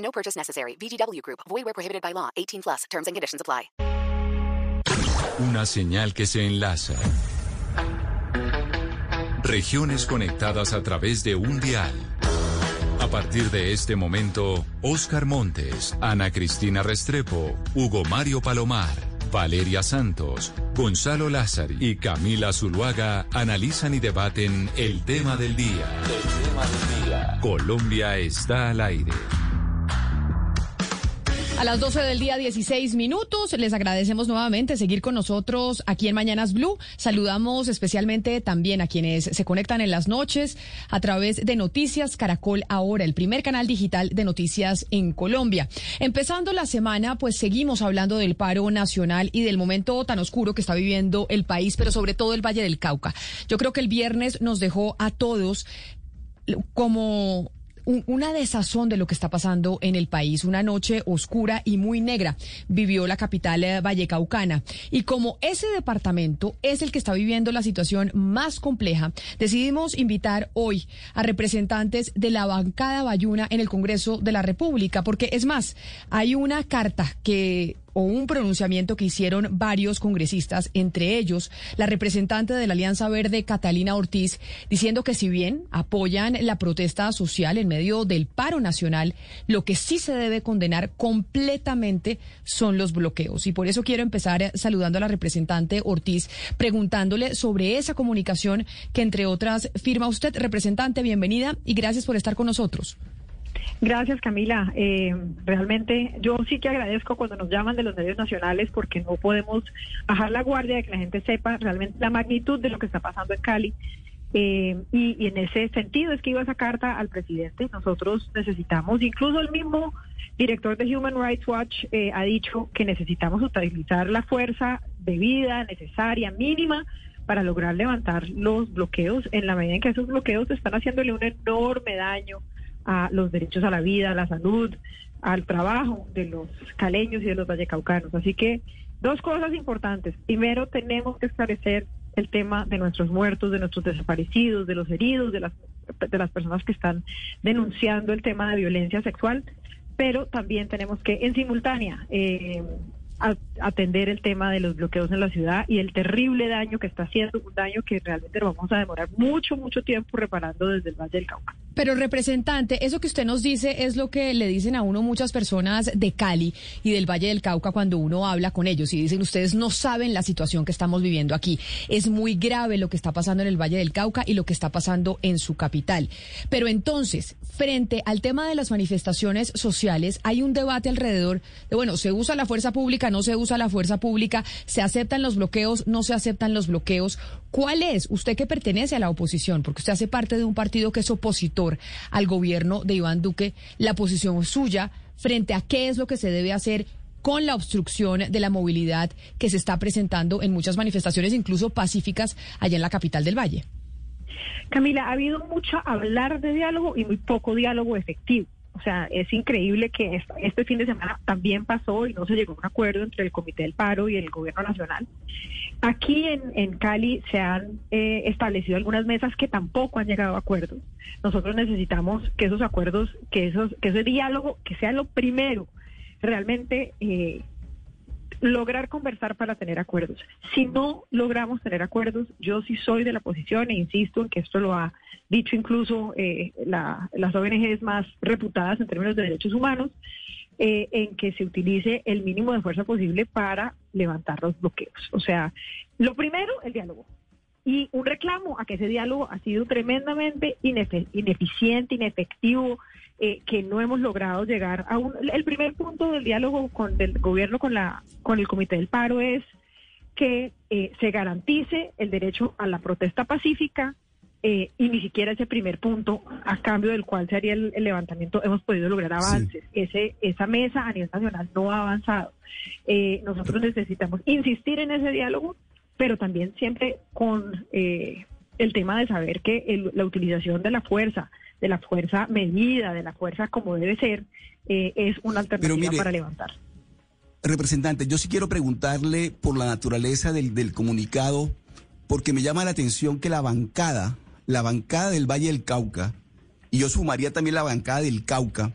No purchase necessary. VGW Group. Void where prohibited by law. 18 plus. Terms and conditions apply. Una señal que se enlaza. Regiones conectadas a través de un dial. A partir de este momento, Oscar Montes, Ana Cristina Restrepo, Hugo Mario Palomar, Valeria Santos, Gonzalo Lázari y Camila Zuluaga analizan y debaten el tema del día. El tema del día. Colombia está al aire. A las 12 del día, 16 minutos. Les agradecemos nuevamente seguir con nosotros aquí en Mañanas Blue. Saludamos especialmente también a quienes se conectan en las noches a través de Noticias Caracol Ahora, el primer canal digital de noticias en Colombia. Empezando la semana, pues seguimos hablando del paro nacional y del momento tan oscuro que está viviendo el país, pero sobre todo el Valle del Cauca. Yo creo que el viernes nos dejó a todos como una desazón de lo que está pasando en el país. Una noche oscura y muy negra vivió la capital eh, vallecaucana. Y como ese departamento es el que está viviendo la situación más compleja, decidimos invitar hoy a representantes de la bancada bayuna en el Congreso de la República, porque es más, hay una carta que o un pronunciamiento que hicieron varios congresistas, entre ellos la representante de la Alianza Verde, Catalina Ortiz, diciendo que si bien apoyan la protesta social en medio del paro nacional, lo que sí se debe condenar completamente son los bloqueos. Y por eso quiero empezar saludando a la representante Ortiz, preguntándole sobre esa comunicación que, entre otras, firma usted. Representante, bienvenida y gracias por estar con nosotros. Gracias, Camila. Eh, realmente yo sí que agradezco cuando nos llaman de los medios nacionales porque no podemos bajar la guardia de que la gente sepa realmente la magnitud de lo que está pasando en Cali. Eh, y, en ese sentido es que iba esa carta al presidente. Nosotros necesitamos, incluso el mismo director de Human Rights Watch eh, ha dicho que necesitamos utilizar la fuerza debida, necesaria, mínima para lograr levantar los bloqueos en la medida en que esos bloqueos están haciéndole un enorme daño a los derechos a la vida, a la salud, al trabajo de los caleños y de los vallecaucanos. Así que dos cosas importantes. Primero, tenemos que esclarecer el tema de nuestros muertos, de nuestros desaparecidos, de los heridos, de las, de las personas que están denunciando el tema de violencia sexual, pero también tenemos que, en simultánea, eh, atender el tema de los bloqueos en la ciudad y el terrible daño que está haciendo, un daño que realmente lo vamos a demorar mucho, mucho tiempo reparando desde el Valle del Cauca. Pero representante, eso que usted nos dice es lo que le dicen a uno muchas personas de Cali y del Valle del Cauca cuando uno habla con ellos y dicen ustedes no saben la situación que estamos viviendo aquí. Es muy grave lo que está pasando en el Valle del Cauca y lo que está pasando en su capital. Pero entonces, frente al tema de las manifestaciones sociales, hay un debate alrededor de, bueno, se usa la fuerza pública no se usa la fuerza pública, se aceptan los bloqueos, no se aceptan los bloqueos. ¿Cuál es, usted que pertenece a la oposición, porque usted hace parte de un partido que es opositor al gobierno de Iván Duque, la posición suya frente a qué es lo que se debe hacer con la obstrucción de la movilidad que se está presentando en muchas manifestaciones, incluso pacíficas, allá en la capital del Valle? Camila, ha habido mucho hablar de diálogo y muy poco diálogo efectivo. O sea, es increíble que este fin de semana también pasó y no se llegó a un acuerdo entre el Comité del Paro y el Gobierno Nacional. Aquí en, Cali se han eh, establecido algunas mesas que tampoco han llegado a acuerdos. Nosotros necesitamos que esos acuerdos, que, esos, que ese diálogo, que sea lo primero realmente eh, lograr conversar para tener acuerdos. Si no logramos tener acuerdos, yo sí soy de la posición e insisto en que esto lo ha dicho incluso eh, las ONGs más reputadas en términos de derechos humanos, eh, en que se utilice el mínimo de fuerza posible para levantar los bloqueos. O sea, lo primero, el diálogo. Y un reclamo a que ese diálogo ha sido tremendamente ineficiente, inefectivo, eh, que no hemos logrado llegar a un... El primer punto del diálogo con del gobierno con, la, con el Comité del Paro es que eh, se garantice el derecho a la protesta pacífica, eh, y ni siquiera ese primer punto, a cambio del cual se haría el, el levantamiento, hemos podido lograr avances. Ese, esa mesa a nivel nacional no ha avanzado. Eh, nosotros necesitamos insistir en ese diálogo, pero también siempre con eh, el tema de saber que el- la utilización de la fuerza, de la fuerza medida, de la fuerza como debe ser, eh, es una alternativa mire, para levantar. Representante, yo sí quiero preguntarle por la naturaleza del, del comunicado, porque me llama la atención que la bancada, la bancada del Valle del Cauca, y yo sumaría también la bancada del Cauca,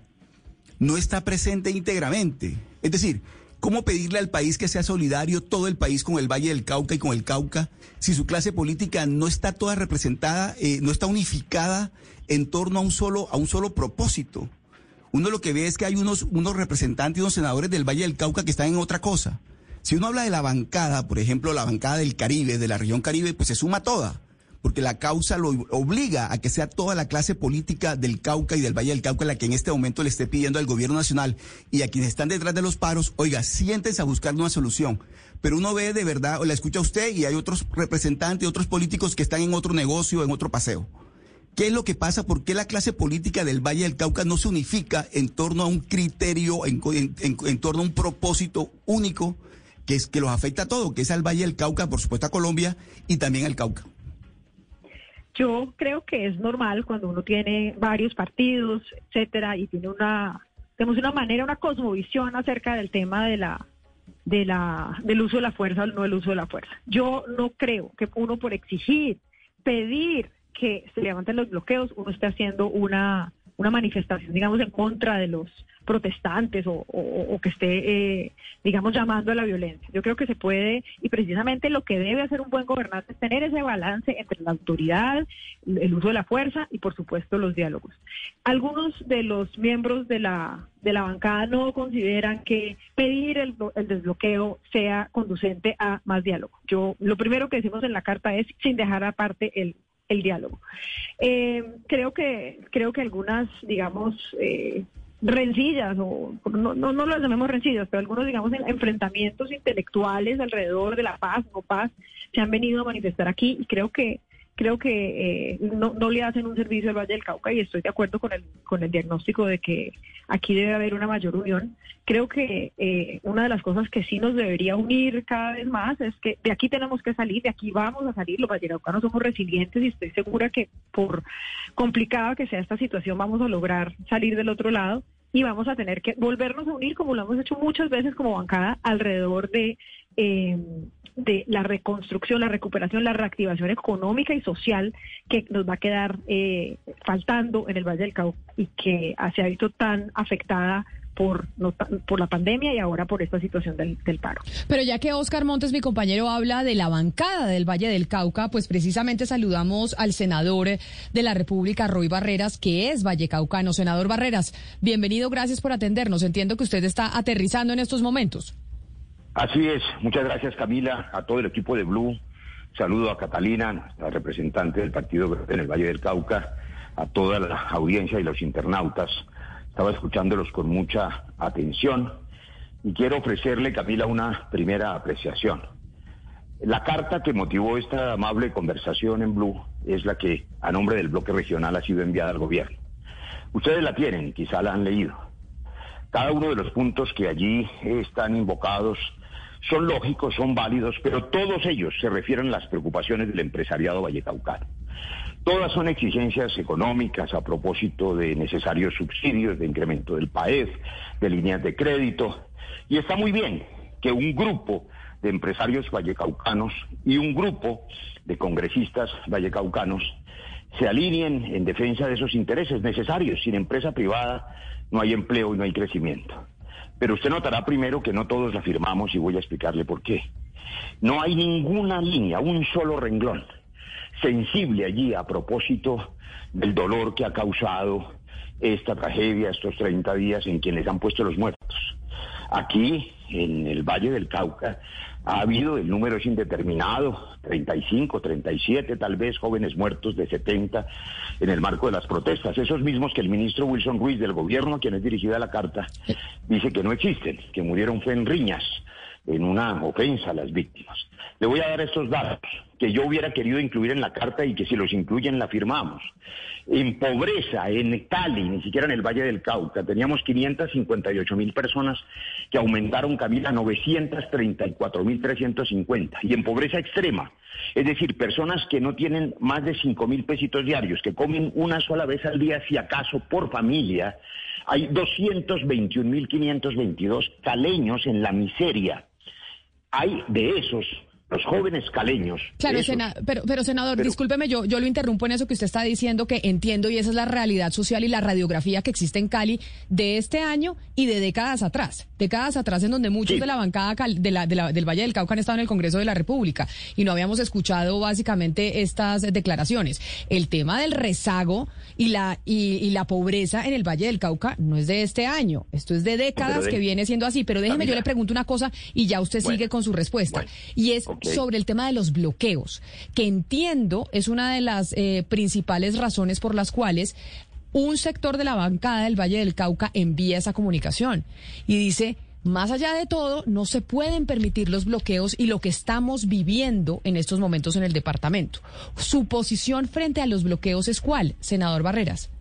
no está presente íntegramente. Es decir, ¿cómo pedirle al país que sea solidario todo el país con el Valle del Cauca y con el Cauca si su clase política no está toda representada, eh, no está unificada en torno a un solo, a un solo propósito? Uno lo que ve es que hay unos, unos representantes y unos senadores del Valle del Cauca que están en otra cosa. Si uno habla de la bancada, por ejemplo, la bancada del Caribe, de la región Caribe, pues se suma toda, porque la causa lo obliga a que sea toda la clase política del Cauca y del Valle del Cauca la que en este momento le esté pidiendo al gobierno nacional y a quienes están detrás de los paros, oiga, siéntense a buscar una solución. Pero uno ve de verdad, o la escucha usted y hay otros representantes, otros políticos que están en otro negocio, en otro paseo. ¿Qué es lo que pasa? ¿Por qué la clase política del Valle del Cauca no se unifica en torno a un criterio, en, en- en- torno a un propósito único que es que los afecta a todo, que es al Valle del Cauca, por supuesto a Colombia y también al Cauca? Yo creo que es normal cuando uno tiene varios partidos, etcétera, y tiene una, tenemos una manera, una cosmovisión acerca del tema de la, de la, del uso de la fuerza o no el uso de la fuerza. Yo no creo que uno por exigir, pedir que se levanten los bloqueos, uno esté haciendo una, una manifestación, digamos, en contra de los protestantes o, que esté, eh, digamos, llamando a la violencia. Yo creo que se puede, y precisamente lo que debe hacer un buen gobernante es tener ese balance entre la autoridad, el uso de la fuerza y, por supuesto, los diálogos. Algunos de los miembros de la, de la bancada no consideran que pedir el, el desbloqueo sea conducente a más diálogo. Yo, lo primero que decimos en la carta es sin dejar aparte el, el diálogo. Eh, creo que creo que algunas, digamos, eh, rencillas, o no, no, no las llamemos rencillas, pero algunos, digamos, en- enfrentamientos intelectuales alrededor de la paz, no paz, se han venido a manifestar aquí y creo que creo que eh, no, no le hacen un servicio al Valle del Cauca y estoy de acuerdo con el, con el diagnóstico de que aquí debe haber una mayor unión. Creo que eh, una de las cosas que sí nos debería unir cada vez más es que de aquí tenemos que salir, de aquí vamos a salir, los vallecaucanos somos resilientes y estoy segura que por complicada que sea esta situación vamos a lograr salir del otro lado y vamos a tener que volvernos a unir como lo hemos hecho muchas veces como bancada alrededor de, eh, de la reconstrucción, la recuperación, la reactivación económica y social que nos va a quedar eh, faltando en el Valle del Cauca y que se ha visto tan afectada por, no por la pandemia y ahora por esta situación del, del paro. Pero ya que Oscar Montes, mi compañero, habla de la bancada del Valle del Cauca, pues precisamente saludamos al senador de la República, Roy Barreras, que es vallecaucano. Senador Barreras, bienvenido, gracias por atendernos. Entiendo que usted está aterrizando en estos momentos. Así es, muchas gracias Camila, a todo el equipo de Blue. Saludo a Catalina, la representante del Partido en el Valle del Cauca, a toda la audiencia y los internautas. Estaba escuchándolos con mucha atención y quiero ofrecerle, Camila, una primera apreciación. La carta que motivó esta amable conversación en Blue es la que, a nombre del bloque regional, ha sido enviada al gobierno. Ustedes la tienen, quizá la han leído. Cada uno de los puntos que allí están invocados son lógicos, son válidos, pero todos ellos se refieren a las preocupaciones del empresariado vallecaucano. Todas son exigencias económicas a propósito de necesarios subsidios, de incremento del PAED, de líneas de crédito. Y está muy bien que un grupo de empresarios vallecaucanos y un grupo de congresistas vallecaucanos se alineen en defensa de esos intereses necesarios. Sin empresa privada no hay empleo y no hay crecimiento. Pero usted notará primero que no todos la firmamos y voy a explicarle por qué. No hay ninguna línea, un solo renglón sensible allí a propósito del dolor que ha causado esta tragedia, estos 30 días en quienes han puesto los muertos. Aquí, en el Valle del Cauca, ha habido, el número es indeterminado, 35, 37 tal vez jóvenes muertos de 70 en el marco de las protestas. Esos mismos que el ministro Wilson Ruiz del gobierno, a quien es dirigida la carta, dice que no existen, que murieron fue en riñas en una ofensa a las víctimas. Le voy a dar estos datos que yo hubiera querido incluir en la carta y que si los incluyen la firmamos. En pobreza, en Cali, ni siquiera en el Valle del Cauca, teníamos 558 mil personas que aumentaron, Camila, a 934 mil 350. Y en pobreza extrema, es decir, personas que no tienen más de 5 mil pesitos diarios, que comen una sola vez al día, si acaso, por familia, hay 221 mil 522 caleños en la miseria. Hay de esos los jóvenes caleños. Claro, pero, pero senador, discúlpeme, yo, yo lo interrumpo en eso que usted está diciendo, que entiendo y esa es la realidad social y la radiografía que existe en Cali de este año y de décadas atrás. Décadas atrás en donde muchos de la bancada de la, del Valle del Cauca han estado en el Congreso de la República y no habíamos escuchado básicamente estas declaraciones. El tema del rezago y la, y, la pobreza en el Valle del Cauca no es de este año, esto es de décadas que viene siendo así. Pero déjeme, yo le pregunto una cosa y ya usted sigue con su respuesta. y es sobre el tema de los bloqueos, que entiendo es una de las eh, principales razones por las cuales un sector de la bancada del Valle del Cauca envía esa comunicación y dice, más allá de todo, no se pueden permitir los bloqueos y lo que estamos viviendo en estos momentos en el departamento. ¿Su posición frente a los bloqueos es cuál, senador Barreras?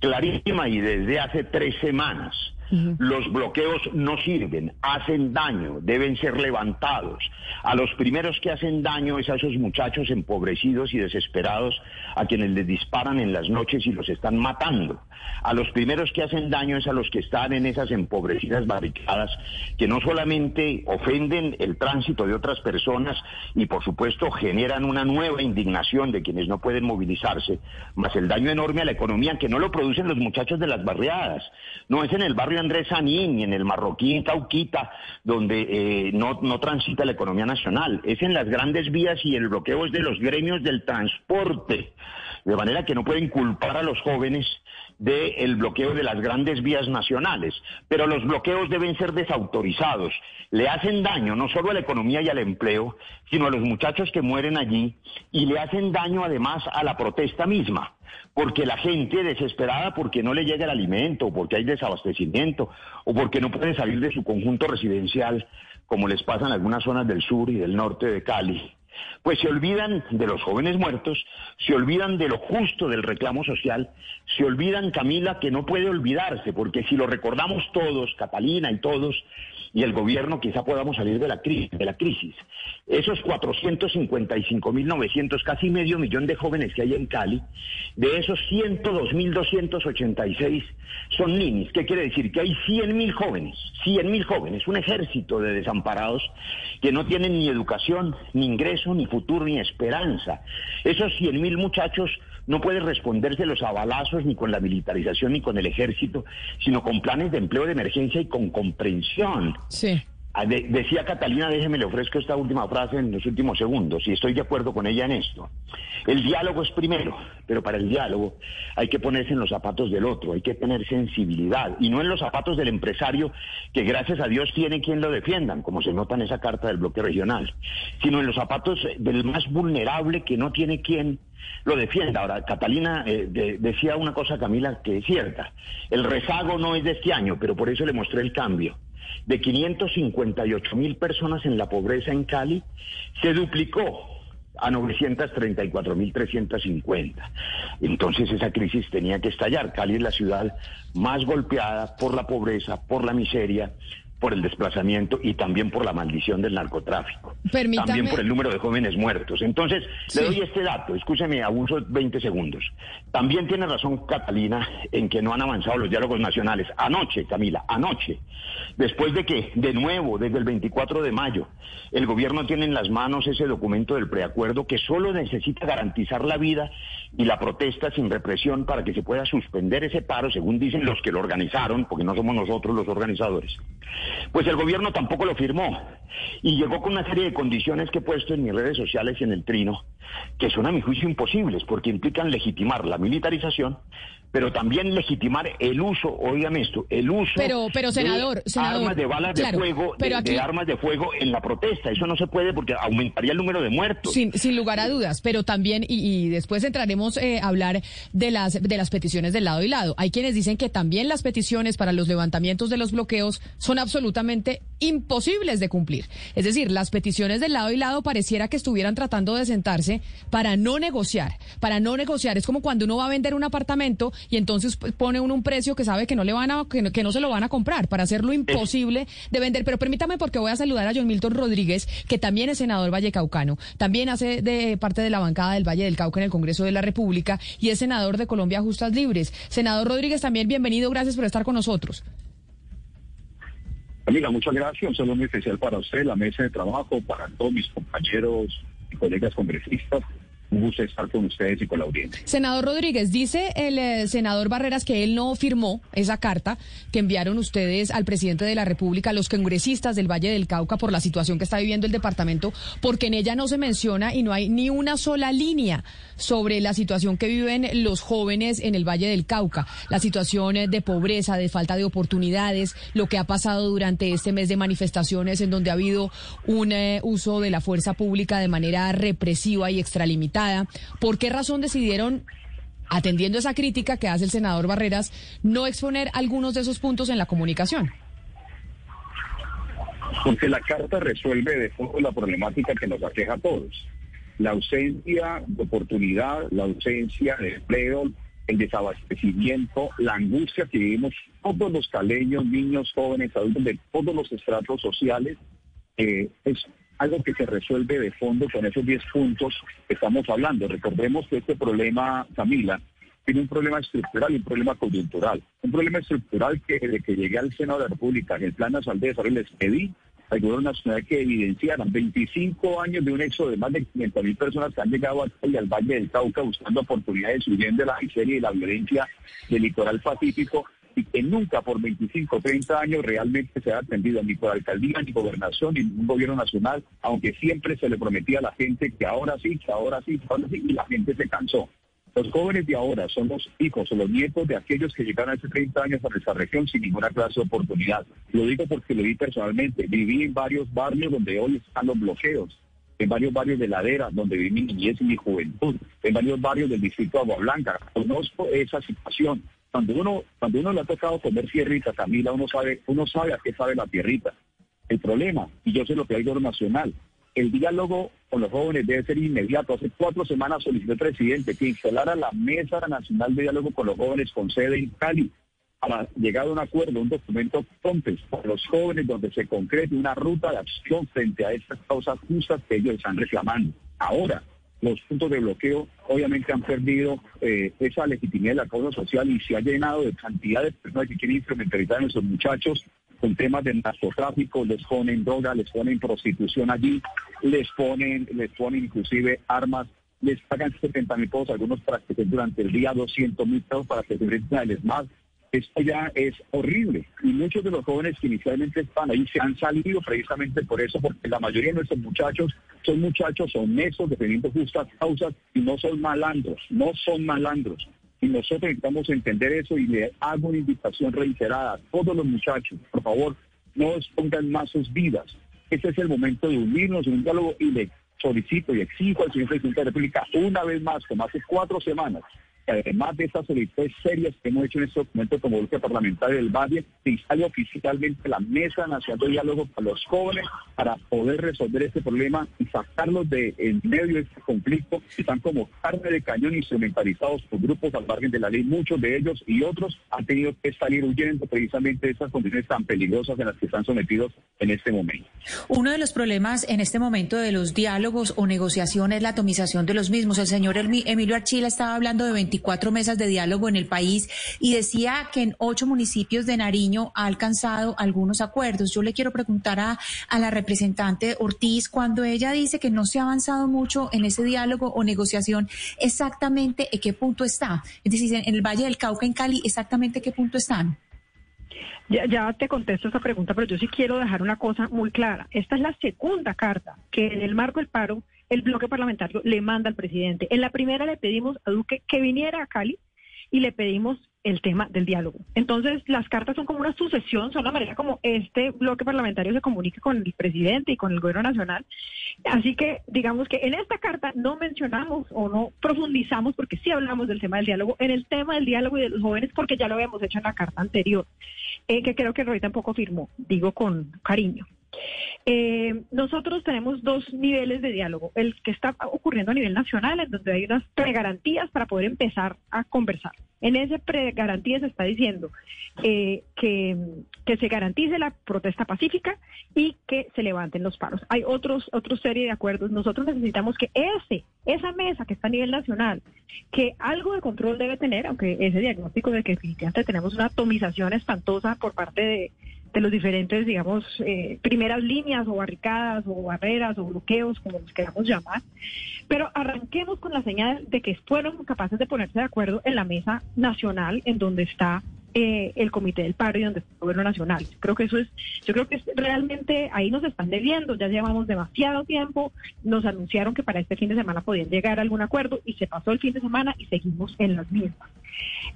Clarísima y desde hace tres semanas. Los bloqueos no sirven, hacen daño, deben ser levantados. A los primeros que hacen daño es a esos muchachos empobrecidos y desesperados a quienes les disparan en las noches y los están matando. A los primeros que hacen daño es a los que están en esas empobrecidas barricadas que no solamente ofenden el tránsito de otras personas y por supuesto generan una nueva indignación de quienes no pueden movilizarse, más el daño enorme a la economía que no lo producen los muchachos de las barriadas. No es en el barrio Andrés Sanín en el Marroquín Cauquita donde eh, no, no transita la economía nacional. Es en las grandes vías y el bloqueo es de los gremios del transporte. De manera que no pueden culpar a los jóvenes del bloqueo de las grandes vías nacionales. Pero los bloqueos deben ser desautorizados. Le hacen daño no solo a la economía y al empleo, sino a los muchachos que mueren allí y le hacen daño además a la protesta misma porque la gente desesperada porque no le llega el alimento, o porque hay desabastecimiento, o porque no pueden salir de su conjunto residencial, como les pasa en algunas zonas del sur y del norte de Cali, pues se olvidan de los jóvenes muertos, se olvidan de lo justo del reclamo social, se olvidan, Camila, que no puede olvidarse, porque si lo recordamos todos, Catalina y todos, y el gobierno quizá podamos salir de la crisis. De la crisis. Esos 455.900, casi medio millón de jóvenes que hay en Cali, de esos 102.286 son ninis. ¿Qué quiere decir? Que hay 100.000 jóvenes, 100.000 jóvenes, un ejército de desamparados que no tienen ni educación, ni ingreso, ni futuro, ni esperanza. Esos 100.000 muchachos no puede respondérselos a balazos ni con la militarización ni con el ejército, sino con planes de empleo de emergencia y con comprensión. Sí. Ah, decía Catalina, déjeme le ofrezco esta última frase en los últimos segundos, y estoy de acuerdo con ella en esto. El diálogo es primero, pero para el diálogo hay que ponerse en los zapatos del otro, hay que tener sensibilidad, y no en los zapatos del empresario que gracias a Dios tiene quien lo defiendan, como se nota en esa carta del bloque regional, sino en los zapatos del más vulnerable que no tiene quien lo defienda. Ahora, Catalina eh, decía una cosa, Camila, que es cierta. El rezago no es de este año, pero por eso le mostré el cambio. De 558 mil personas en la pobreza en Cali, se duplicó a 934 mil 350. Entonces esa crisis tenía que estallar. Cali es la ciudad más golpeada por la pobreza, por la miseria, por el desplazamiento y también por la maldición del narcotráfico. También por el número de jóvenes muertos. Entonces, le doy este dato, escúcheme, abuso 20 segundos. También tiene razón Catalina en que no han avanzado los diálogos nacionales. Anoche, Camila, anoche, después de que, de nuevo, desde el 24 de mayo, el gobierno tiene en las manos ese documento del preacuerdo que solo necesita garantizar la vida y la protesta sin represión para que se pueda suspender ese paro, según dicen los que lo organizaron, porque no somos nosotros los organizadores. Pues el gobierno tampoco lo firmó. Y llegó con una serie de condiciones que he puesto en mis redes sociales y en el trino, que son a mi juicio imposibles porque implican legitimar la militarización, pero también legitimar el uso, oigan esto, el uso pero, pero, senador, de armas de balas de fuego, de, armas de fuego en la protesta. Eso no se puede porque aumentaría el número de muertos. Sin, sin lugar a dudas, pero también, y, después entraremos eh, a hablar de las, de las peticiones del lado y lado. Hay quienes dicen que también las peticiones para los levantamientos de los bloqueos son absolutamente imposibles de cumplir. Es decir, las peticiones del lado y lado pareciera que estuvieran tratando de sentarse para no negociar, para no negociar. Es como cuando uno va a vender un apartamento y entonces pone uno un precio que sabe que no le van a, que no, que no se lo van a comprar, para hacerlo imposible de vender. Pero permítame porque voy a saludar a John Milton Rodríguez, que también es senador vallecaucano, también hace de parte de la bancada del Valle del Cauca en el Congreso de la República y es senador de Colombia Justas Libres. Senador Rodríguez, también bienvenido, gracias por estar con nosotros. Amiga, muchas gracias. Un saludo muy especial para usted, la mesa de trabajo, para todos mis compañeros colegas congresistas un gusto estar con ustedes y con la audiencia. Senador Rodríguez, dice el eh, senador Barreras que él no firmó esa carta que enviaron ustedes al presidente de la República, los congresistas del Valle del Cauca, por la situación que está viviendo el departamento, porque en ella no se menciona y no hay ni una sola línea sobre la situación que viven los jóvenes en el Valle del Cauca, la situación eh, de pobreza, de falta de oportunidades, lo que ha pasado durante este mes de manifestaciones en donde ha habido un eh, uso de la fuerza pública de manera represiva y extralimitada ¿Por qué razón decidieron, atendiendo esa crítica que hace el senador Barreras, no exponer algunos de esos puntos en la comunicación? Porque la carta resuelve de fondo la problemática que nos aqueja a todos. La ausencia de oportunidad, la ausencia de empleo, el desabastecimiento, la angustia que vivimos todos los caleños, niños, jóvenes, adultos de todos los estratos sociales, eh, es algo que se resuelve de fondo con esos 10 puntos que estamos hablando. Recordemos que este problema, Camila, tiene un problema estructural y un problema coyuntural. Un problema estructural que desde que llegué al Senado de la República, en el Plan Nacional de Desarrollo, les pedí al Gobierno Nacional que evidenciaran 25 años de un éxodo de más de 500 mil personas que han llegado al, al Valle del Cauca buscando oportunidades, huyendo de la miseria y la violencia del litoral pacífico y que nunca por 25 o 30 años realmente se ha atendido ni por alcaldía, ni gobernación, ni ningún gobierno nacional, aunque siempre se le prometía a la gente que ahora sí, que ahora sí, que ahora sí, y la gente se cansó. Los jóvenes de ahora son los hijos o los nietos de aquellos que llegaron hace 30 años a nuestra región sin ninguna clase de oportunidad. Lo digo porque lo vi personalmente. Viví en varios barrios donde hoy están los bloqueos, en varios barrios de ladera donde viví mi niñez y mi juventud, en varios barrios del distrito de Agua Blanca. Conozco esa situación. Cuando uno, cuando uno le ha tocado comer tierrita, Camila, uno sabe, uno sabe a qué sabe la tierrita. El problema, y yo sé lo que hay gobierno nacional, el diálogo con los jóvenes debe ser inmediato. Hace cuatro semanas solicitó el presidente que instalara la Mesa Nacional de Diálogo con los Jóvenes con sede en Cali para llegar a un acuerdo, un documento complex para los jóvenes donde se concrete una ruta de acción frente a estas causas justas que ellos están reclamando. Ahora, los puntos de bloqueo obviamente han perdido eh, esa legitimidad de la causa social y se ha llenado de cantidad de personas que quieren instrumentalizar a nuestros muchachos con temas de narcotráfico, les ponen droga, les ponen prostitución allí, les ponen, les ponen inclusive armas, les pagan 70 mil pesos algunos para que durante el día 200 mil pesos para que se al ESMAD esto ya es horrible. Y muchos de los jóvenes que inicialmente están ahí se han salido precisamente por eso, porque la mayoría de nuestros muchachos son muchachos honestos, defendiendo justas causas y no son malandros, no son malandros. Y nosotros necesitamos entender eso y le hago una invitación reiterada a todos los muchachos, por favor, no expongan más sus vidas. Este es el momento de unirnos en un diálogo y le solicito y exijo al señor presidente de la República una vez más, como hace cuatro semanas, además de estas solicitudes serias que hemos hecho en este documento como grupo parlamentario del Valle, se instale oficialmente la Mesa Nacional de Diálogo para los jóvenes para poder resolver este problema y sacarlos de en medio de este conflicto que están como carne de cañón instrumentalizados por grupos al margen de la ley. Muchos de ellos y otros han tenido que salir huyendo precisamente de esas condiciones tan peligrosas en las que están sometidos en este momento. Uno de los problemas en este momento de los diálogos o negociaciones es la atomización de los mismos. El señor Emilio Archila estaba hablando de 24 mesas de diálogo en el país y decía que en ocho municipios de Nariño ha alcanzado algunos acuerdos. Yo le quiero preguntar a, a la representante Ortiz, cuando ella dice que no se ha avanzado mucho en ese diálogo o negociación, exactamente en qué punto está. Es decir, en el Valle del Cauca, en Cali, exactamente qué punto están. Ya, ya, te contesto esa pregunta, pero yo sí quiero dejar una cosa muy clara. Esta es la segunda carta que en el marco del paro el bloque parlamentario le manda al presidente. En la primera le pedimos a Duque que viniera a Cali y le pedimos el tema del diálogo. Entonces, las cartas son como una sucesión, son la manera como este bloque parlamentario se comunica con el presidente y con el gobierno nacional. Así que, digamos que en esta carta no mencionamos o no profundizamos, porque sí hablamos del tema del diálogo, en el tema del diálogo y de los jóvenes, porque ya lo habíamos hecho en la carta anterior. eh, que creo que Roy tampoco firmó, digo con cariño. Eh, nosotros tenemos dos niveles de diálogo. El que está ocurriendo a nivel nacional, en donde hay unas pregarantías para poder empezar a conversar. En ese pregarantía se está diciendo eh, que, se garantice la protesta pacífica y que se levanten los paros. Hay otros, otra serie de acuerdos. Nosotros necesitamos que ese, esa mesa que está a nivel nacional, que algo de control debe tener, aunque ese diagnóstico de que definitivamente tenemos una atomización espantosa por parte de de los diferentes, digamos, eh, primeras líneas o barricadas o barreras o bloqueos, como los queramos llamar. Pero arranquemos con la señal de que fueron capaces de ponerse de acuerdo en la mesa nacional en donde está eh, el Comité del Paro y donde está el Gobierno Nacional. Creo que eso es, yo creo que es realmente ahí nos están debiendo, ya llevamos demasiado tiempo, nos anunciaron que para este fin de semana podían llegar a algún acuerdo y se pasó el fin de semana y seguimos en las mismas.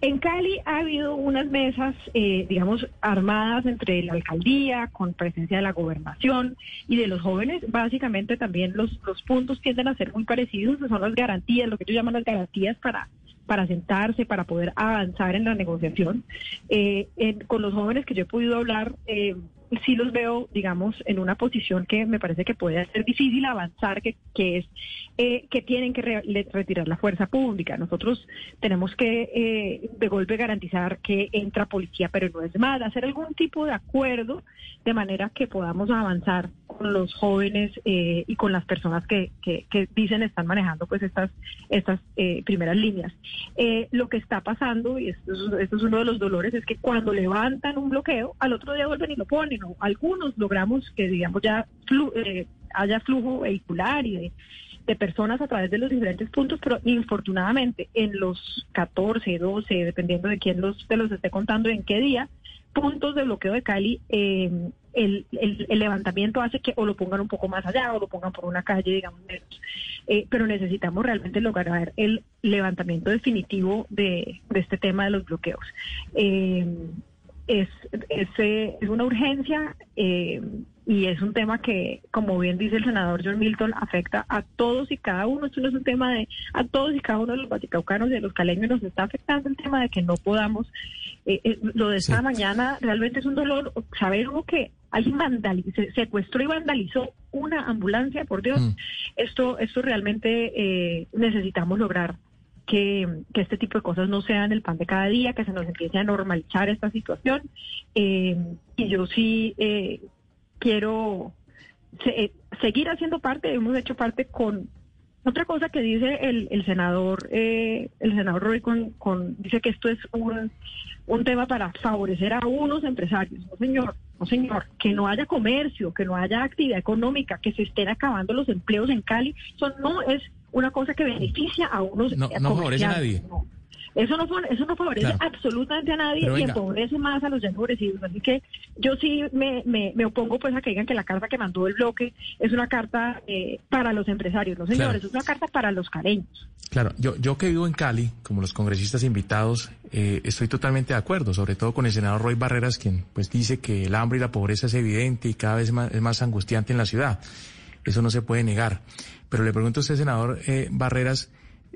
En Cali ha habido unas mesas, eh, digamos, armadas entre la alcaldía, con presencia de la gobernación y de los jóvenes. Básicamente también los, los puntos tienden a ser muy parecidos, son las garantías, lo que ellos llaman las garantías para para sentarse, para poder avanzar en la negociación. Eh, con los jóvenes que yo he podido hablar, eh, sí los veo, digamos, en una posición que me parece que puede ser difícil avanzar, que, que es eh, que tienen que retirar la fuerza pública. Nosotros tenemos que eh, de golpe garantizar que entra policía, pero no es más, hacer algún tipo de acuerdo de manera que podamos avanzar con los jóvenes eh, y con las personas que, que, dicen están manejando pues estas, estas primeras líneas. lo que está pasando, y esto es, esto es uno de los dolores, es que cuando levantan un bloqueo, al otro día vuelven y lo ponen algunos logramos que, digamos, ya eh, haya flujo vehicular y de, personas a través de los diferentes puntos, pero infortunadamente en los 14, 12, dependiendo de quién los, te los esté contando en qué día, puntos de bloqueo de Cali, eh, el, levantamiento hace que o lo pongan un poco más allá o lo pongan por una calle, digamos, menos. Eh, pero necesitamos realmente lograr el levantamiento definitivo de, de este tema de los bloqueos es, es, es una urgencia eh, y es un tema que, como bien dice el senador John Milton, afecta a todos y cada uno. Esto no es un tema de a todos y cada uno de los vaticaucanos y de los caleños, nos está afectando el tema de que no podamos. Eh, eh, lo de esta mañana realmente es un dolor saber uno que alguien vandalizó, secuestró y vandalizó una ambulancia, por Dios. Mm. Esto, esto realmente necesitamos lograr que, este tipo de cosas no sean el pan de cada día, que se nos empiece a normalizar esta situación. Eh, y yo sí eh, quiero eh, seguir haciendo parte, hemos hecho parte con otra cosa que dice el, el senador, el senador Roy con, con, dice que esto es un, un tema para favorecer a unos empresarios. No, señor, no, señor, que no haya comercio, que no haya actividad económica, que se estén acabando los empleos en Cali. Eso no es una cosa que beneficia a unos. No, no favorece a nadie. Eso no, eso no favorece absolutamente a nadie y empobrece más a los ya empobrecidos. Así que yo sí me, me, opongo pues a que digan que la carta que mandó el bloque es una carta eh, para los empresarios. No, señores, es una carta para los careños. Claro, yo, yo que vivo en Cali, como los congresistas invitados, eh, estoy totalmente de acuerdo, sobre todo con el senador Roy Barreras, quien pues dice que el hambre y la pobreza es evidente y cada vez más, es más angustiante en la ciudad. Eso no se puede negar. Pero le pregunto a usted, senador eh, Barreras,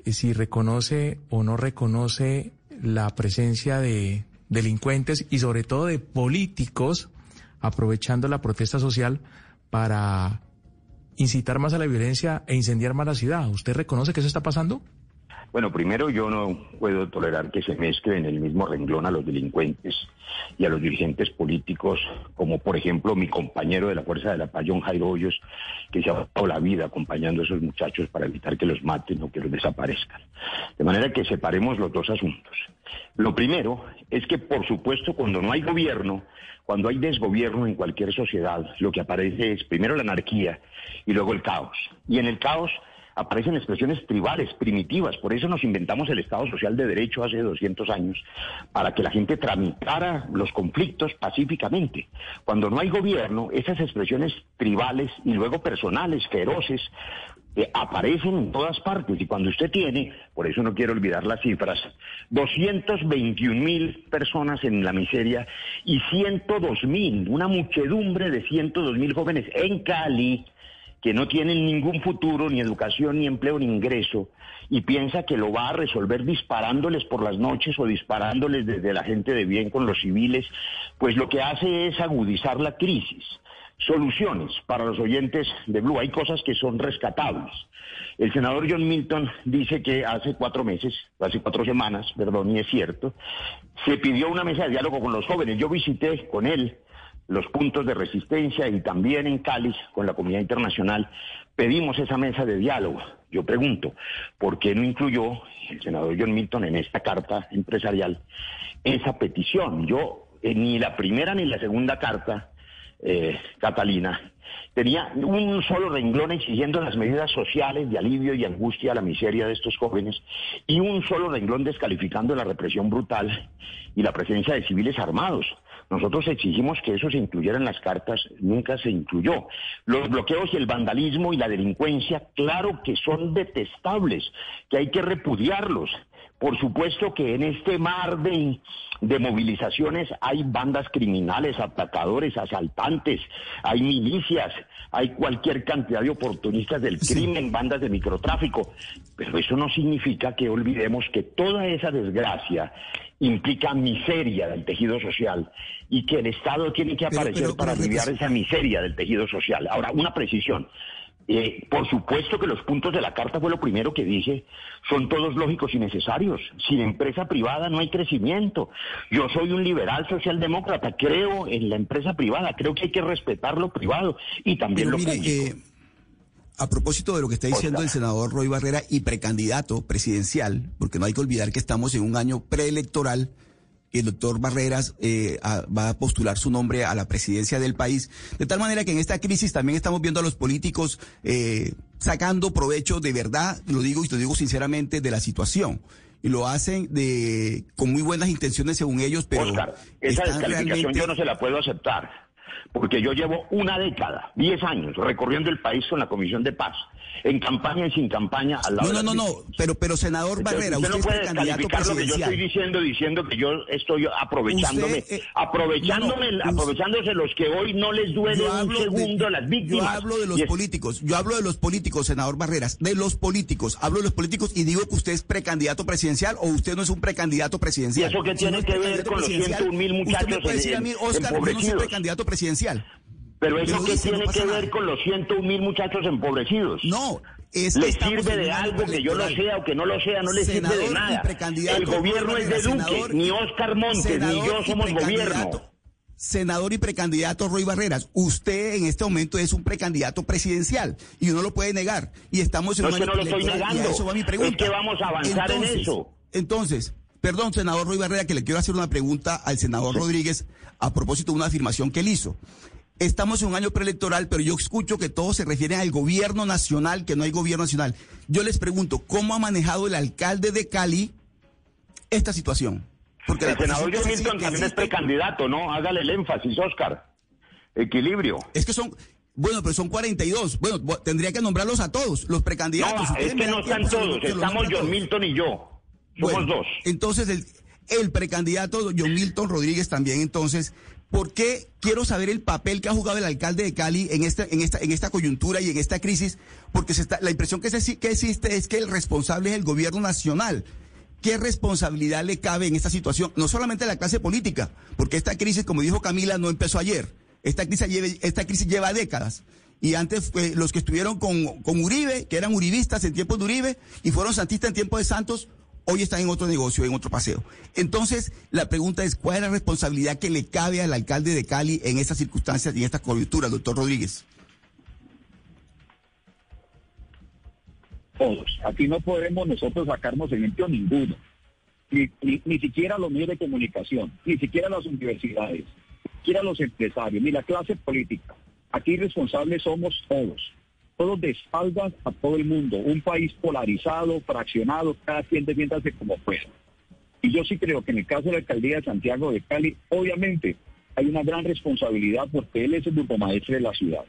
eh, si reconoce o no reconoce la presencia de delincuentes y sobre todo de políticos aprovechando la protesta social para incitar más a la violencia e incendiar más la ciudad. ¿Usted reconoce que eso está pasando? Bueno, primero yo no puedo tolerar que se mezclen en el mismo renglón a los delincuentes y a los dirigentes políticos, como por ejemplo mi compañero de la Fuerza de la John Jairo Hoyos, que se ha dado la vida acompañando a esos muchachos para evitar que los maten o que los desaparezcan. De manera que separemos los dos asuntos. Lo primero es que, por supuesto, cuando no hay gobierno, cuando hay desgobierno en cualquier sociedad, lo que aparece es primero la anarquía y luego el caos. Y en el caos aparecen expresiones tribales, primitivas. Por eso nos inventamos el Estado Social de Derecho hace 200 años, para que la gente tramitara los conflictos pacíficamente. Cuando no hay gobierno, esas expresiones tribales y luego personales, feroces, eh, aparecen en todas partes y cuando usted tiene, por eso no quiero olvidar las cifras, 221 mil personas en la miseria y 102 mil, una muchedumbre de 102 mil jóvenes en Cali que no tienen ningún futuro, ni educación, ni empleo, ni ingreso, y piensa que lo va a resolver disparándoles por las noches o disparándoles desde la gente de bien con los civiles, pues lo que hace es agudizar la crisis. Soluciones para los oyentes de Blue. Hay cosas que son rescatables. El senador John Milton dice que hace cuatro meses, hace cuatro semanas, perdón, y es cierto, se pidió una mesa de diálogo con los jóvenes. Yo visité con él los puntos de resistencia y también en Cali con la comunidad internacional pedimos esa mesa de diálogo. Yo pregunto, ¿por qué no incluyó el senador John Milton en esta carta empresarial esa petición? Yo, eh, ni la primera ni la segunda carta, eh, Catalina, tenía un solo renglón exigiendo las medidas sociales de alivio y angustia a la miseria de estos jóvenes y un solo renglón descalificando la represión brutal y la presencia de civiles armados. Nosotros exigimos que eso se incluyera en las cartas, nunca se incluyó. Los bloqueos y el vandalismo y la delincuencia, claro que son detestables, que hay que repudiarlos. Por supuesto que en este mar de, de, movilizaciones hay bandas criminales, atacadores, asaltantes, hay milicias, hay cualquier cantidad de oportunistas del crimen, bandas de microtráfico, pero eso no significa que olvidemos que toda esa desgracia implica miseria del tejido social y que el Estado tiene que aparecer para aliviar esa miseria del tejido social. Ahora, una precisión. Eh, por supuesto que los puntos de la carta fue lo primero que dije, son todos lógicos y necesarios. Sin empresa privada no hay crecimiento. Yo soy un liberal socialdemócrata, creo en la empresa privada, creo que hay que respetar lo privado y también lo público. Eh, a propósito de lo que está diciendo el senador Roy Barrera y precandidato presidencial, porque no hay que olvidar que estamos en un año preelectoral y el doctor Barreras eh, va a postular su nombre a la presidencia del país. De tal manera que en esta crisis también estamos viendo a los políticos eh, sacando provecho de verdad, lo digo y lo digo sinceramente, de la situación. Y lo hacen de con muy buenas intenciones según ellos, pero... Oscar, esa descalificación yo no se la puedo aceptar porque yo llevo una década, diez años, recorriendo el país con la Comisión de Paz, en campaña y sin campaña al lado No, no, no, no, pero, pero senador Barrera, usted, no puede descalificar lo que yo estoy diciendo, diciendo que yo estoy aprovechándome, eh, aprovechándome, aprovechándose los que hoy no les duele un segundo las víctimas. Yo hablo de los políticos, yo hablo de los políticos, senador Barreras, de los políticos, hablo de los políticos y digo que usted es precandidato presidencial o usted no es un precandidato presidencial. ¿Y eso qué tiene que ver con los 101 mil muchachos usted me puede decir a mí, Oscar, no es un precandidato presidencial pero eso qué tiene que ver con los 101 mil muchachos empobrecidos. No, es ¿Le sirve de algo que yo lo sea o que no lo sea? No le sirve de nada. El gobierno es de Duque, ni Oscar Montes, ni yo somos gobierno. Senador y precandidato Roy Barreras, usted en este momento es un precandidato presidencial y uno lo puede negar. Y estamos en no es que no lo estoy negando. Eso va mi pregunta. Es que vamos a avanzar en eso. Entonces, perdón, senador Roy Barrera, que le quiero hacer una pregunta al senador Rodríguez a propósito de una afirmación que él hizo. Estamos en un año preelectoral, pero yo escucho que todos se refieren al gobierno nacional, que no hay gobierno nacional. Yo les pregunto, ¿cómo ha manejado el alcalde de Cali esta situación? Porque el senador John Milton también es precandidato, ¿no? Hágale el énfasis, Oscar. Equilibrio. Es que son, bueno, pero son 42. Bueno, tendría que nombrarlos a todos, los precandidatos. No, es que no están todos, estamos John Milton y yo. Somos dos. Entonces, el, el precandidato John Milton Rodríguez también, entonces, ¿por qué quiero saber el papel que ha jugado el alcalde de Cali en esta, en esta, en esta coyuntura y en esta crisis? Porque se está, la impresión que, existe es que el responsable es el gobierno nacional. ¿Qué responsabilidad le cabe en esta situación? No solamente a la clase política, porque esta crisis, como dijo Camila, no empezó ayer. Esta crisis lleva, esta crisis lleva décadas. Y antes los que estuvieron con, con Uribe, que eran uribistas en tiempos de Uribe, y fueron santistas en tiempos de Santos, hoy están en otro negocio, en otro paseo. Entonces, la pregunta es, ¿cuál es la responsabilidad que le cabe al alcalde de Cali en estas circunstancias y en esta coyuntura, doctor Rodríguez? Todos. Aquí no podemos nosotros sacarnos ejemplo ninguno. Ni, ni, siquiera los medios de comunicación, ni siquiera las universidades, ni siquiera los empresarios, ni la clase política. Aquí responsables somos todos todos de espaldas a todo el mundo, un país polarizado, fraccionado, cada quien defiéndase como pueda. Y yo sí creo que en el caso de la alcaldía de Santiago de Cali, obviamente hay una gran responsabilidad porque él es el grupo maestro de la ciudad.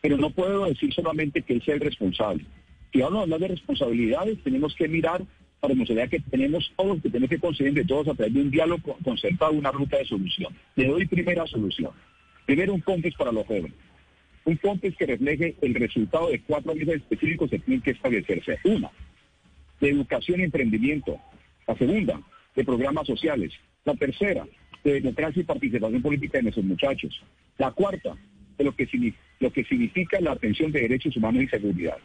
Pero no puedo decir solamente que él sea el responsable. Si vamos a hablar de responsabilidades, tenemos que mirar para demostrar que tenemos todos, que tenemos que conseguir de todos a través de un diálogo concertado, una ruta de solución. Le doy primera solución. Primero, un cómplice para los jóvenes Un COMPES que refleje el resultado de cuatro meses específicos que tienen que establecerse. Una, de educación y emprendimiento. La segunda, de programas sociales. La tercera, de democracia y participación política de nuestros muchachos. La cuarta, de lo que, lo que significa la atención de derechos humanos y seguridad.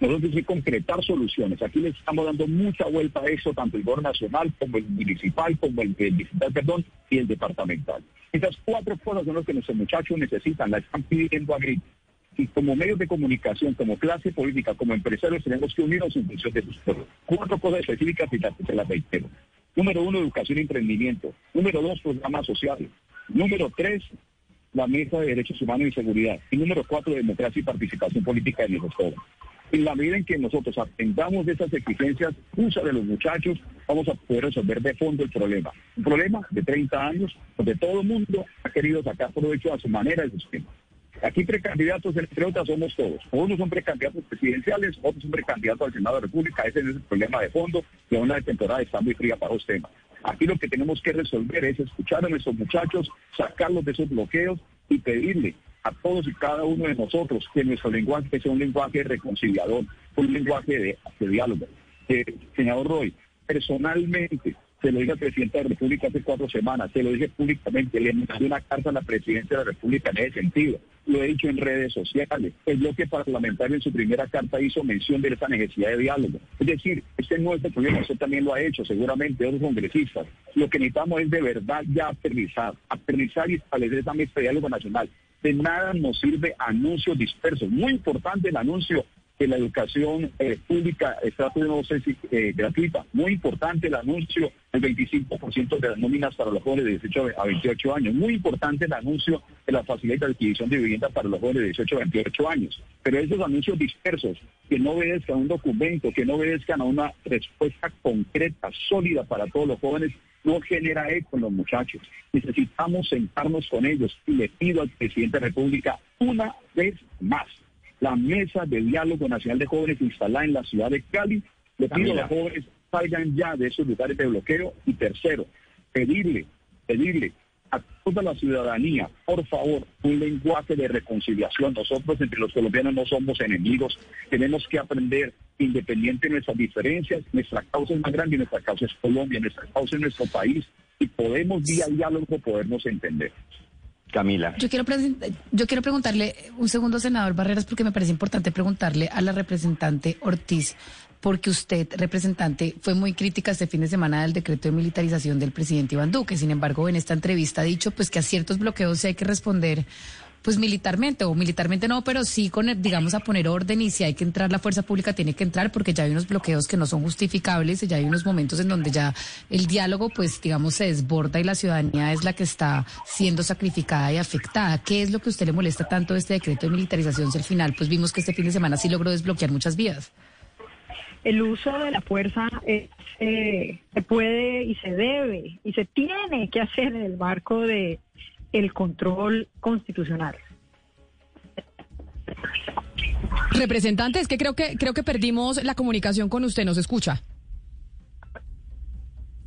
Nosotros que concretar soluciones. Aquí le estamos dando mucha vuelta a eso, tanto el gobierno nacional como el municipal, como el, distrital, perdón, y el departamental. Esas cuatro cosas son las que nuestros muchachos necesitan, las están pidiendo a gritos. Y como medios de comunicación, como clase política, como empresarios, tenemos que unirnos en función de sus. Cuatro cosas específicas y se las reitero. Número uno, educación y emprendimiento. Número dos, programas sociales. Número tres, la mesa de derechos humanos y seguridad. Y número cuatro, democracia y participación política de los jóvenes. En la medida en que nosotros atendamos esas exigencias, usa de los muchachos, vamos a poder resolver de fondo el problema. Un problema de 30 años donde todo el mundo ha querido sacar provecho a su manera de sistema. Aquí precandidatos, entre otras, somos todos. Unos son precandidatos presidenciales, otros son precandidatos al Senado de la República. Ese es el problema de fondo, que una temporada está muy fría para los temas. Aquí lo que tenemos que resolver es escuchar a nuestros muchachos, sacarlos de esos bloqueos y pedirle a todos y cada uno de nosotros que nuestro lenguaje sea un lenguaje reconciliador, un lenguaje de, diálogo. Eh, senador Roy, personalmente, se lo dije al presidente de la República hace cuatro semanas, se lo dije públicamente, le envié una carta a la presidencia de la República en ese sentido. Lo he dicho en redes sociales. El bloque parlamentario en su primera carta hizo mención de esa necesidad de diálogo. Es decir, este no es el problema, usted también lo ha hecho, seguramente otros congresistas. Lo que necesitamos es de verdad ya aterrizar, aterrizar y establecer esa mesa diálogo nacional. De nada nos sirve anuncios dispersos. Muy importante el anuncio que la educación eh, pública está no sé si, eh, gratuita. Muy importante el anuncio del 25% de las nóminas para los jóvenes de 18 a 28 años. Muy importante el anuncio de la facilidad de adquisición de vivienda para los jóvenes de 18 a 28 años. Pero esos anuncios dispersos que no obedezcan a un documento, que no obedezcan a una respuesta concreta, sólida para todos los jóvenes, no genera eco en los muchachos. Necesitamos sentarnos con ellos y le pido al presidente de la República una vez más la mesa de diálogo nacional de jóvenes instalada en la ciudad de Cali. Le pido a los jóvenes salgan ya de esos lugares de bloqueo. Y tercero, pedirle, pedirle a toda la ciudadanía, por favor, un lenguaje de reconciliación. Nosotros entre los colombianos no somos enemigos, tenemos que aprender, independiente de nuestras diferencias, nuestra causa es más grande y nuestra causa es Colombia, nuestra causa es nuestro país y podemos vía diálogo podernos entender. Camila. Yo quiero, yo quiero preguntarle un segundo, senador Barreras, porque me parece importante preguntarle a la representante Ortiz, porque usted, representante, fue muy crítica este fin de semana del decreto de militarización del presidente Iván Duque. Sin embargo, en esta entrevista ha dicho pues que a ciertos bloqueos hay que responder pues militarmente, o militarmente no, pero sí con, digamos, a poner orden y si hay que entrar, la fuerza pública tiene que entrar porque ya hay unos bloqueos que no son justificables y ya hay unos momentos en donde ya el diálogo, pues, digamos, se desborda y la ciudadanía es la que está siendo sacrificada y afectada. ¿Qué es lo que a usted le molesta tanto de este decreto de militarización si al final, pues, vimos que este fin de semana sí logró desbloquear muchas vías? el uso de la fuerza eh, se puede y se debe y se tiene que hacer en el marco de el control constitucional. Representante, es que creo que creo que perdimos la comunicación con usted, ¿nos escucha?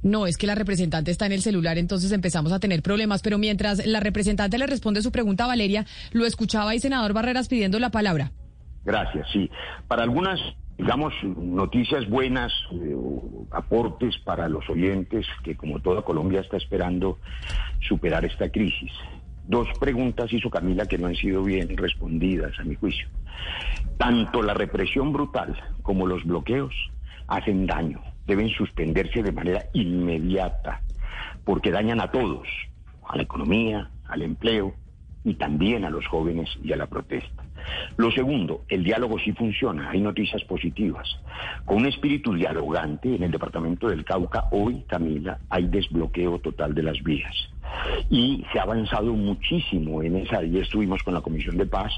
No, es que la representante está en el celular, entonces empezamos a tener problemas. Pero mientras la representante le responde su pregunta a Valeria, lo escuchaba y senador Barreras pidiendo la palabra. Gracias, sí. Para algunas digamos, noticias buenas, eh, aportes para los oyentes que como toda Colombia está esperando superar esta crisis. Dos preguntas hizo Camila que no han sido bien respondidas a mi juicio. Tanto la represión brutal como los bloqueos hacen daño, deben suspenderse de manera inmediata, porque dañan a todos, a la economía, al empleo y también a los jóvenes y a la protesta. Lo segundo, el diálogo sí funciona, hay noticias positivas. Con un espíritu dialogante en el departamento del Cauca, hoy, Camila, hay desbloqueo total de las vías. Y se ha avanzado muchísimo en esa, y estuvimos con la Comisión de Paz,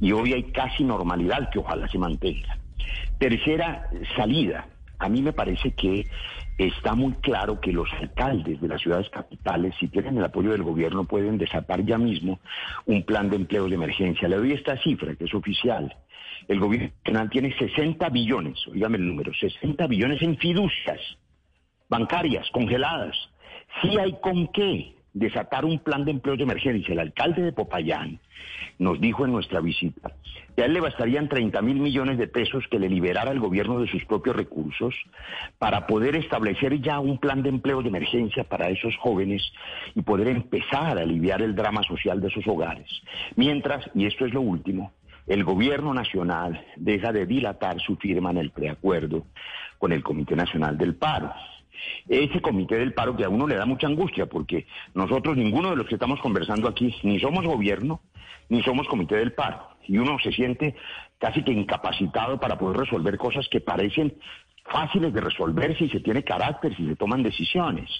y hoy hay casi normalidad que ojalá se mantenga. Tercera salida, a mí me parece que está muy claro que los alcaldes de las ciudades capitales, si tienen el apoyo del gobierno, pueden desatar ya mismo un plan de empleo de emergencia. Le doy esta cifra, que es oficial. El gobierno nacional tiene 60 billones, oígame el número, 60 billones en fiducias bancarias congeladas. Si hay con qué desatar un plan de empleo de emergencia. El alcalde de Popayán nos dijo en nuestra visita que a él le bastarían 30 mil millones de pesos que le liberara el gobierno de sus propios recursos para poder establecer ya un plan de empleo de emergencia para esos jóvenes y poder empezar a aliviar el drama social de sus hogares. Mientras, y esto es lo último, el gobierno nacional deja de dilatar su firma en el preacuerdo con el Comité Nacional del Paro. Ese comité del paro que a uno le da mucha angustia porque nosotros, ninguno de los que estamos conversando aquí, ni somos gobierno, ni somos comité del paro. Y uno se siente casi que incapacitado para poder resolver cosas que parecen fáciles de resolver si se tiene carácter, si se toman decisiones.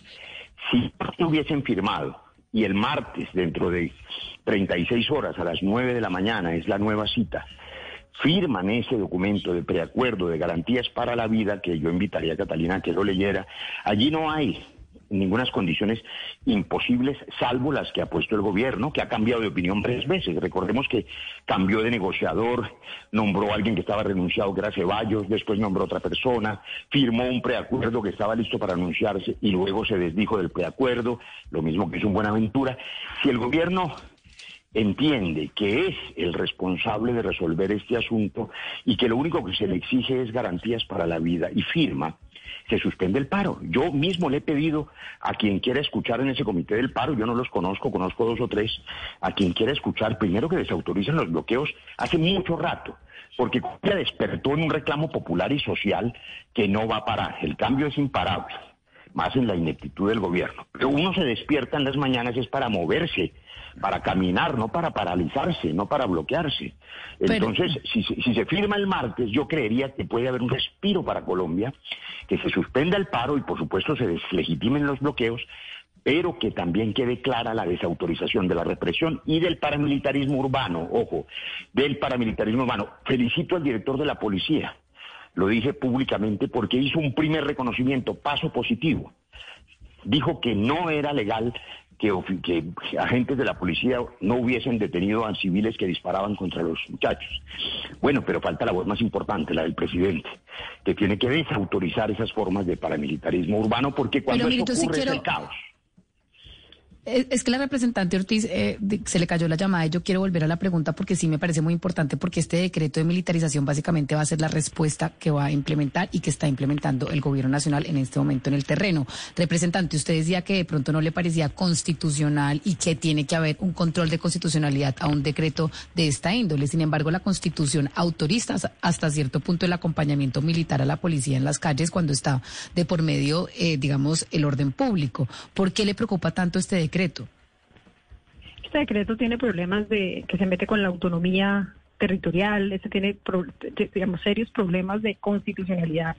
Si hubiesen firmado y el martes, dentro de 36 horas, a las 9 de la mañana, es la nueva cita, firman ese documento de preacuerdo de garantías para la vida, que yo invitaría a Catalina a que lo leyera, allí no hay ninguna condiciones imposibles, salvo las que ha puesto el gobierno, que ha cambiado de opinión tres veces. Recordemos que cambió de negociador, nombró a alguien que estaba renunciado, que era Ceballos, después nombró a otra persona, firmó un preacuerdo que estaba listo para anunciarse y luego se desdijo del preacuerdo, lo mismo que es un Buenaventura. Si el gobierno entiende que es el responsable de resolver este asunto y que lo único que se le exige es garantías para la vida y firma, se suspende el paro. Yo mismo le he pedido a quien quiera escuchar en ese comité del paro, yo no los conozco, conozco dos o tres, a quien quiera escuchar, primero que desautoricen los bloqueos hace mucho rato, porque Colombia despertó en un reclamo popular y social que no va a parar. El cambio es imparable, más en la ineptitud del gobierno. Pero uno se despierta en las mañanas es para moverse para caminar, no para paralizarse, no para bloquearse. Entonces, si, si, se firma el martes, yo creería que puede haber un respiro para Colombia, que se suspenda el paro y por supuesto se deslegitimen los bloqueos, pero que también quede clara la desautorización de la represión y del paramilitarismo urbano, ojo, del paramilitarismo urbano. Felicito al director de la policía, lo dije públicamente porque hizo un primer reconocimiento, paso positivo. Dijo que no era legal que, agentes de la policía no hubiesen detenido a civiles que disparaban contra los muchachos. Bueno, pero falta la voz más importante, la del presidente, que tiene que desautorizar esas formas de paramilitarismo urbano porque cuando eso ocurre es el caos. Es que la representante Ortiz eh, se le cayó la llamada y yo quiero volver a la pregunta porque sí me parece muy importante porque este decreto de militarización básicamente va a ser la respuesta que va a implementar y que está implementando el gobierno nacional en este momento en el terreno. Representante, usted decía que de pronto no le parecía constitucional y que tiene que haber un control de constitucionalidad a un decreto de esta índole. Sin embargo, la constitución autoriza hasta cierto punto el acompañamiento militar a la policía en las calles cuando está de por medio, eh, digamos, el orden público. ¿Por qué le preocupa tanto este decreto? Este decreto tiene problemas de que se mete con la autonomía territorial, este tiene, digamos, serios problemas de constitucionalidad.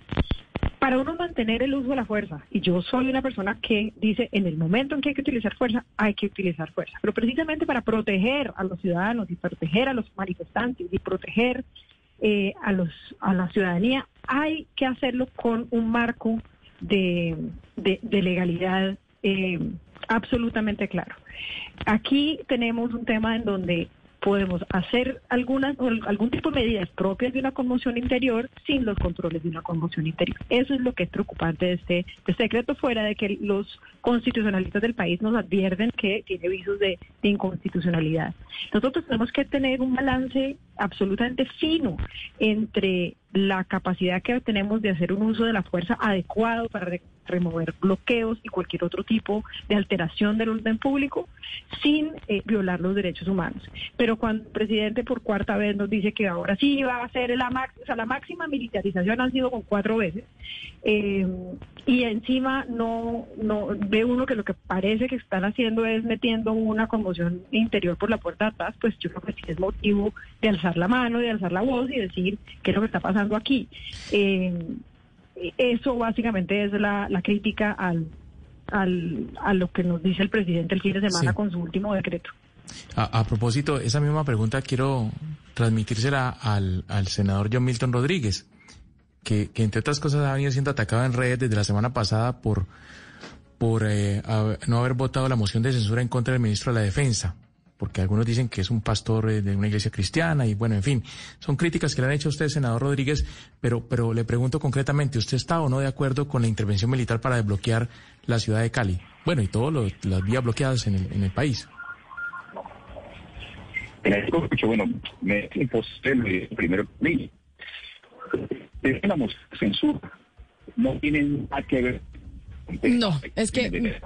Para uno mantener el uso de la fuerza, y yo soy una persona que dice, en el momento en que hay que utilizar fuerza, hay que utilizar fuerza, pero precisamente para proteger a los ciudadanos y proteger a los manifestantes y proteger eh, a, los, a la ciudadanía, hay que hacerlo con un marco de, de, legalidad eh, absolutamente claro. Aquí tenemos un tema en donde podemos hacer algunas algún tipo de medidas propias de una conmoción interior sin los controles de una conmoción interior. Eso es lo que es preocupante de este, de este decreto, fuera de que los constitucionalistas del país nos advierten que tiene visos de, de inconstitucionalidad. Nosotros tenemos que tener un balance absolutamente fino entre la capacidad que tenemos de hacer un uso de la fuerza adecuado para remover bloqueos y cualquier otro tipo de alteración del orden público sin eh, violar los derechos humanos. Pero cuando el presidente por cuarta vez nos dice que ahora sí va a ser la, o sea, la máxima militarización han sido con cuatro veces eh, y encima no, no ve uno que lo que parece que están haciendo es metiendo una conmoción interior por la puerta atrás, pues yo creo que sí es motivo de alzar la mano, de alzar la voz y decir qué es lo que está pasando aquí. Eh, eso básicamente es la, crítica al, al, a lo que nos dice el presidente el fin de semana con su último decreto. A, propósito, esa misma pregunta quiero transmitírsela al, al senador John Milton Rodríguez, que, que, entre otras cosas ha venido siendo atacado en redes desde la semana pasada por, por eh, no haber votado la moción de censura en contra del ministro de la Defensa porque algunos dicen que es un pastor eh, de una iglesia cristiana y bueno, en fin, son críticas que le han hecho a usted, senador Rodríguez, pero, pero le pregunto concretamente, ¿usted está o no de acuerdo con la intervención militar para desbloquear la ciudad de Cali? bueno, y todas las vías bloqueadas en el, en el país. bueno, me imposible, primero, tenemos censura, no tienen nada que ver no, es que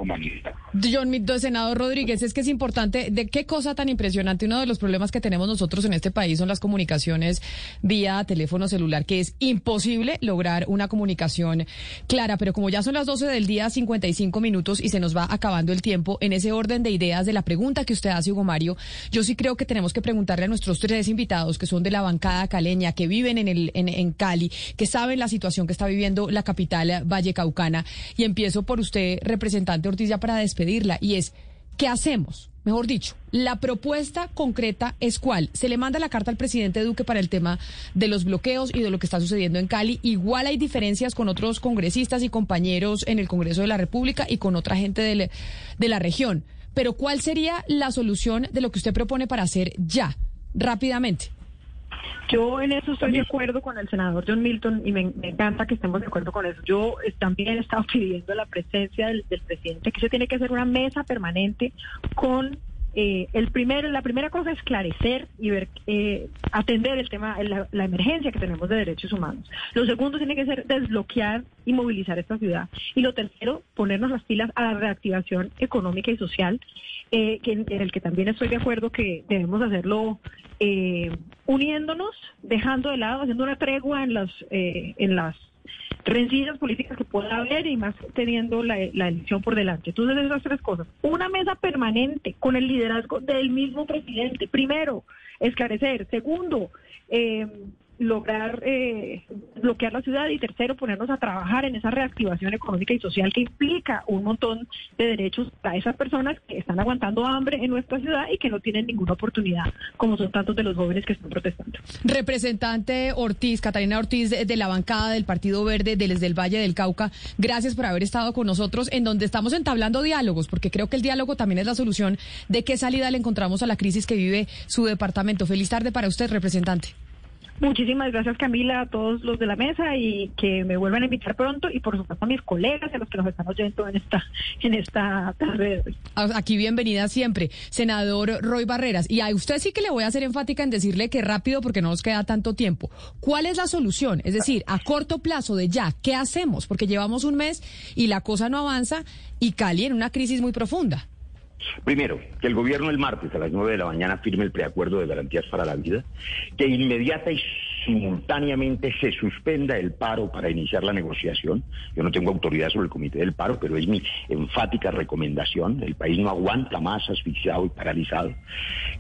John Mito, senador Rodríguez, es que es importante, ¿de qué cosa tan impresionante? Uno de los problemas que tenemos nosotros en este país son las comunicaciones vía teléfono celular, que es imposible lograr una comunicación clara, pero como ya son las 12 del día, 55 minutos y se nos va acabando el tiempo, en ese orden de ideas de la pregunta que usted hace, Hugo Mario, yo sí creo que tenemos que preguntarle a nuestros tres invitados que son de la bancada caleña, que viven en, el, en, en Cali, que saben la situación que está viviendo la capital vallecaucana y empiezo por usted, representante Ortiz, ya para despedirla, y es, ¿qué hacemos? Mejor dicho, la propuesta concreta es cuál. Se le manda la carta al presidente Duque para el tema de los bloqueos y de lo que está sucediendo en Cali. Igual hay diferencias con otros congresistas y compañeros en el Congreso de la República y con otra gente de, de la región. Pero ¿cuál sería la solución de lo que usted propone para hacer ya, rápidamente? Yo en eso estoy de acuerdo con el senador John Milton y me, encanta que estemos de acuerdo con eso. Yo también he estado pidiendo la presencia del, presidente, que se tiene que hacer una mesa permanente con eh, el primero, la primera cosa es esclarecer y ver, eh, atender el tema, la, la, emergencia que tenemos de derechos humanos. Lo segundo tiene que ser desbloquear y movilizar esta ciudad. Y lo tercero, ponernos las pilas a la reactivación económica y social, eh, que, en el que también estoy de acuerdo que debemos hacerlo eh, uniéndonos, dejando de lado, haciendo una tregua en las, eh, en las rencillas políticas que pueda haber y más teniendo la, la, elección por delante. Entonces, esas tres cosas. Una mesa permanente con el liderazgo del mismo presidente. Primero, esclarecer. Segundo, eh, lograr eh, bloquear la ciudad y tercero ponernos a trabajar en esa reactivación económica y social que implica un montón de derechos a esas personas que están aguantando hambre en nuestra ciudad y que no tienen ninguna oportunidad, como son tantos de los jóvenes que están protestando. Representante Ortiz, Catalina Ortiz de, la bancada del Partido Verde desde el Valle del Cauca, gracias por haber estado con nosotros en donde estamos entablando diálogos, porque creo que el diálogo también es la solución de qué salida le encontramos a la crisis que vive su departamento. Feliz tarde para usted, representante. Muchísimas gracias Camila, a todos los de la mesa y que me vuelvan a invitar pronto y por supuesto a mis colegas y a los que nos están oyendo en esta, en esta tarde. Aquí bienvenida siempre, senador Roy Barreras. Y a usted sí que le voy a hacer enfática en decirle que rápido porque no nos queda tanto tiempo. ¿Cuál es la solución? Es decir, a corto plazo de ya, ¿qué hacemos? Porque llevamos un mes y la cosa no avanza y Cali en una crisis muy profunda. Primero, que el gobierno el martes a las 9 de la mañana firme el preacuerdo de garantías para la vida, que inmediata y simultáneamente se suspenda el paro para iniciar la negociación. Yo no tengo autoridad sobre el comité del paro, pero es mi enfática recomendación. El país no aguanta más asfixiado y paralizado.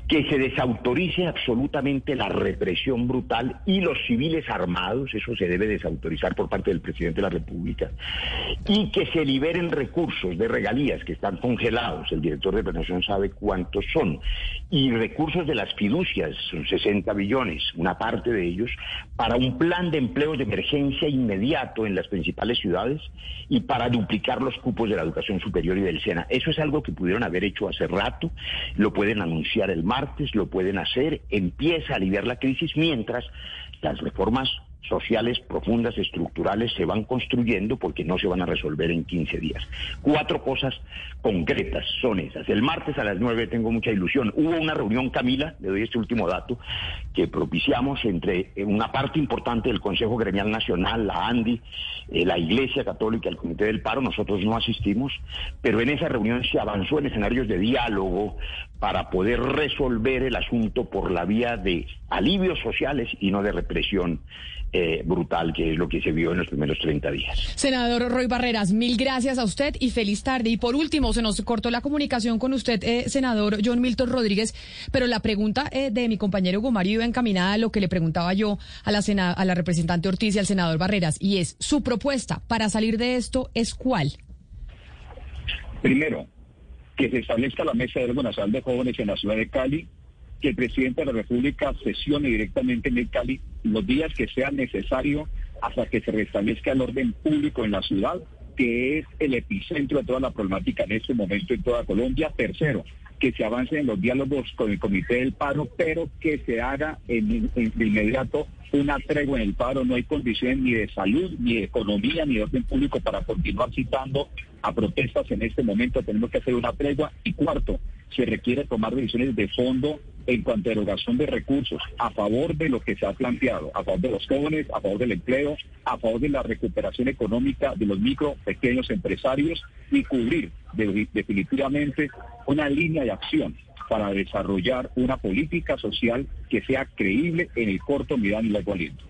Que se desautorice absolutamente la represión brutal y los civiles armados, eso se debe desautorizar por parte del presidente de la República. Y que se liberen recursos de regalías que están congelados. El director de Planación sabe cuántos son. Y recursos de las fiducias, son 60 billones, una parte de ellos, para un plan de empleos de emergencia inmediato en las principales ciudades y para duplicar los cupos de la educación superior y del SENA. Eso es algo que pudieron haber hecho hace rato, lo pueden anunciar el martes, lo pueden hacer, empieza a aliviar la crisis mientras las reformas sociales profundas, estructurales, se van construyendo porque no se van a resolver en 15 días. Cuatro cosas concretas son esas. El martes a las 9 tengo mucha ilusión. Hubo una reunión, Camila, le doy este último dato, que propiciamos entre una parte importante del Consejo Gremial Nacional, la ANDI, eh, la Iglesia Católica, el Comité del Paro. Nosotros no asistimos, pero en esa reunión se avanzó en escenarios de diálogo para poder resolver el asunto por la vía de alivios sociales y no de represión eh, brutal, que es lo que se vio en los primeros 30 días. Senador Roy Barreras, mil gracias a usted y feliz tarde. Y por último, se nos cortó la comunicación con usted, eh, senador John Milton Rodríguez, pero la pregunta eh, de mi compañero Hugo Mario iba encaminada a lo que le preguntaba yo a la, a la representante Ortiz y al senador Barreras, y es, ¿su propuesta para salir de esto es cuál? Primero, que se establezca la mesa de nacional de jóvenes en la ciudad de Cali que el presidente de la República sesione directamente en el Cali los días que sea necesario hasta que se restablezca el orden público en la ciudad, que es el epicentro de toda la problemática en este momento en toda Colombia. Tercero, que se avance en los diálogos con el Comité del Paro, pero que se haga en, de inmediato una tregua en el paro. No hay condiciones ni de salud, ni de economía, ni de orden público para continuar citando a protestas en este momento. Tenemos que hacer una tregua. Y cuarto, se requiere tomar decisiones de fondo en cuanto a erogación de recursos a favor de lo que se ha planteado, a favor de los jóvenes, a favor del empleo, a favor de la recuperación económica de los micro, pequeños empresarios y cubrir de- definitivamente una línea de acción para desarrollar una política social que sea creíble en el corto, mediano y largo aliento.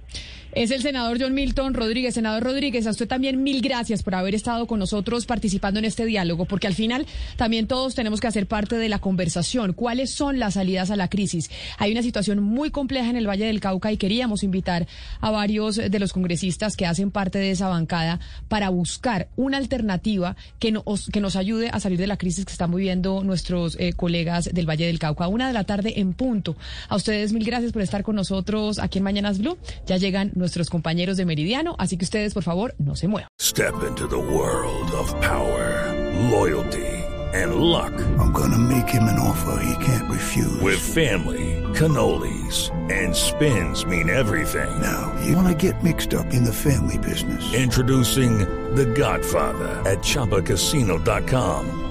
Es el senador John Milton Rodríguez. Senador Rodríguez, a usted también mil gracias por haber estado con nosotros participando en este diálogo, porque al final también todos tenemos que hacer parte de la conversación. ¿Cuáles son las salidas a la crisis? Hay una situación muy compleja en el Valle del Cauca y queríamos invitar a varios de los congresistas que hacen parte de esa bancada para buscar una alternativa que nos, que nos ayude a salir de la crisis que están viviendo nuestros eh, colegas del Valle del Cauca. Una de la tarde en punto. A ustedes mil gracias por estar con nosotros aquí en Mañanas Blue. Ya llegan nuestros compañeros de Meridiano, así que ustedes, por favor, no se muevan. Step into the world of power, loyalty, and luck. I'm gonna make him an offer he can't refuse. With family, cannolis, and spins mean everything. Now, you wanna get mixed up in the family business. Introducing The Godfather at ChumbaCasino.com.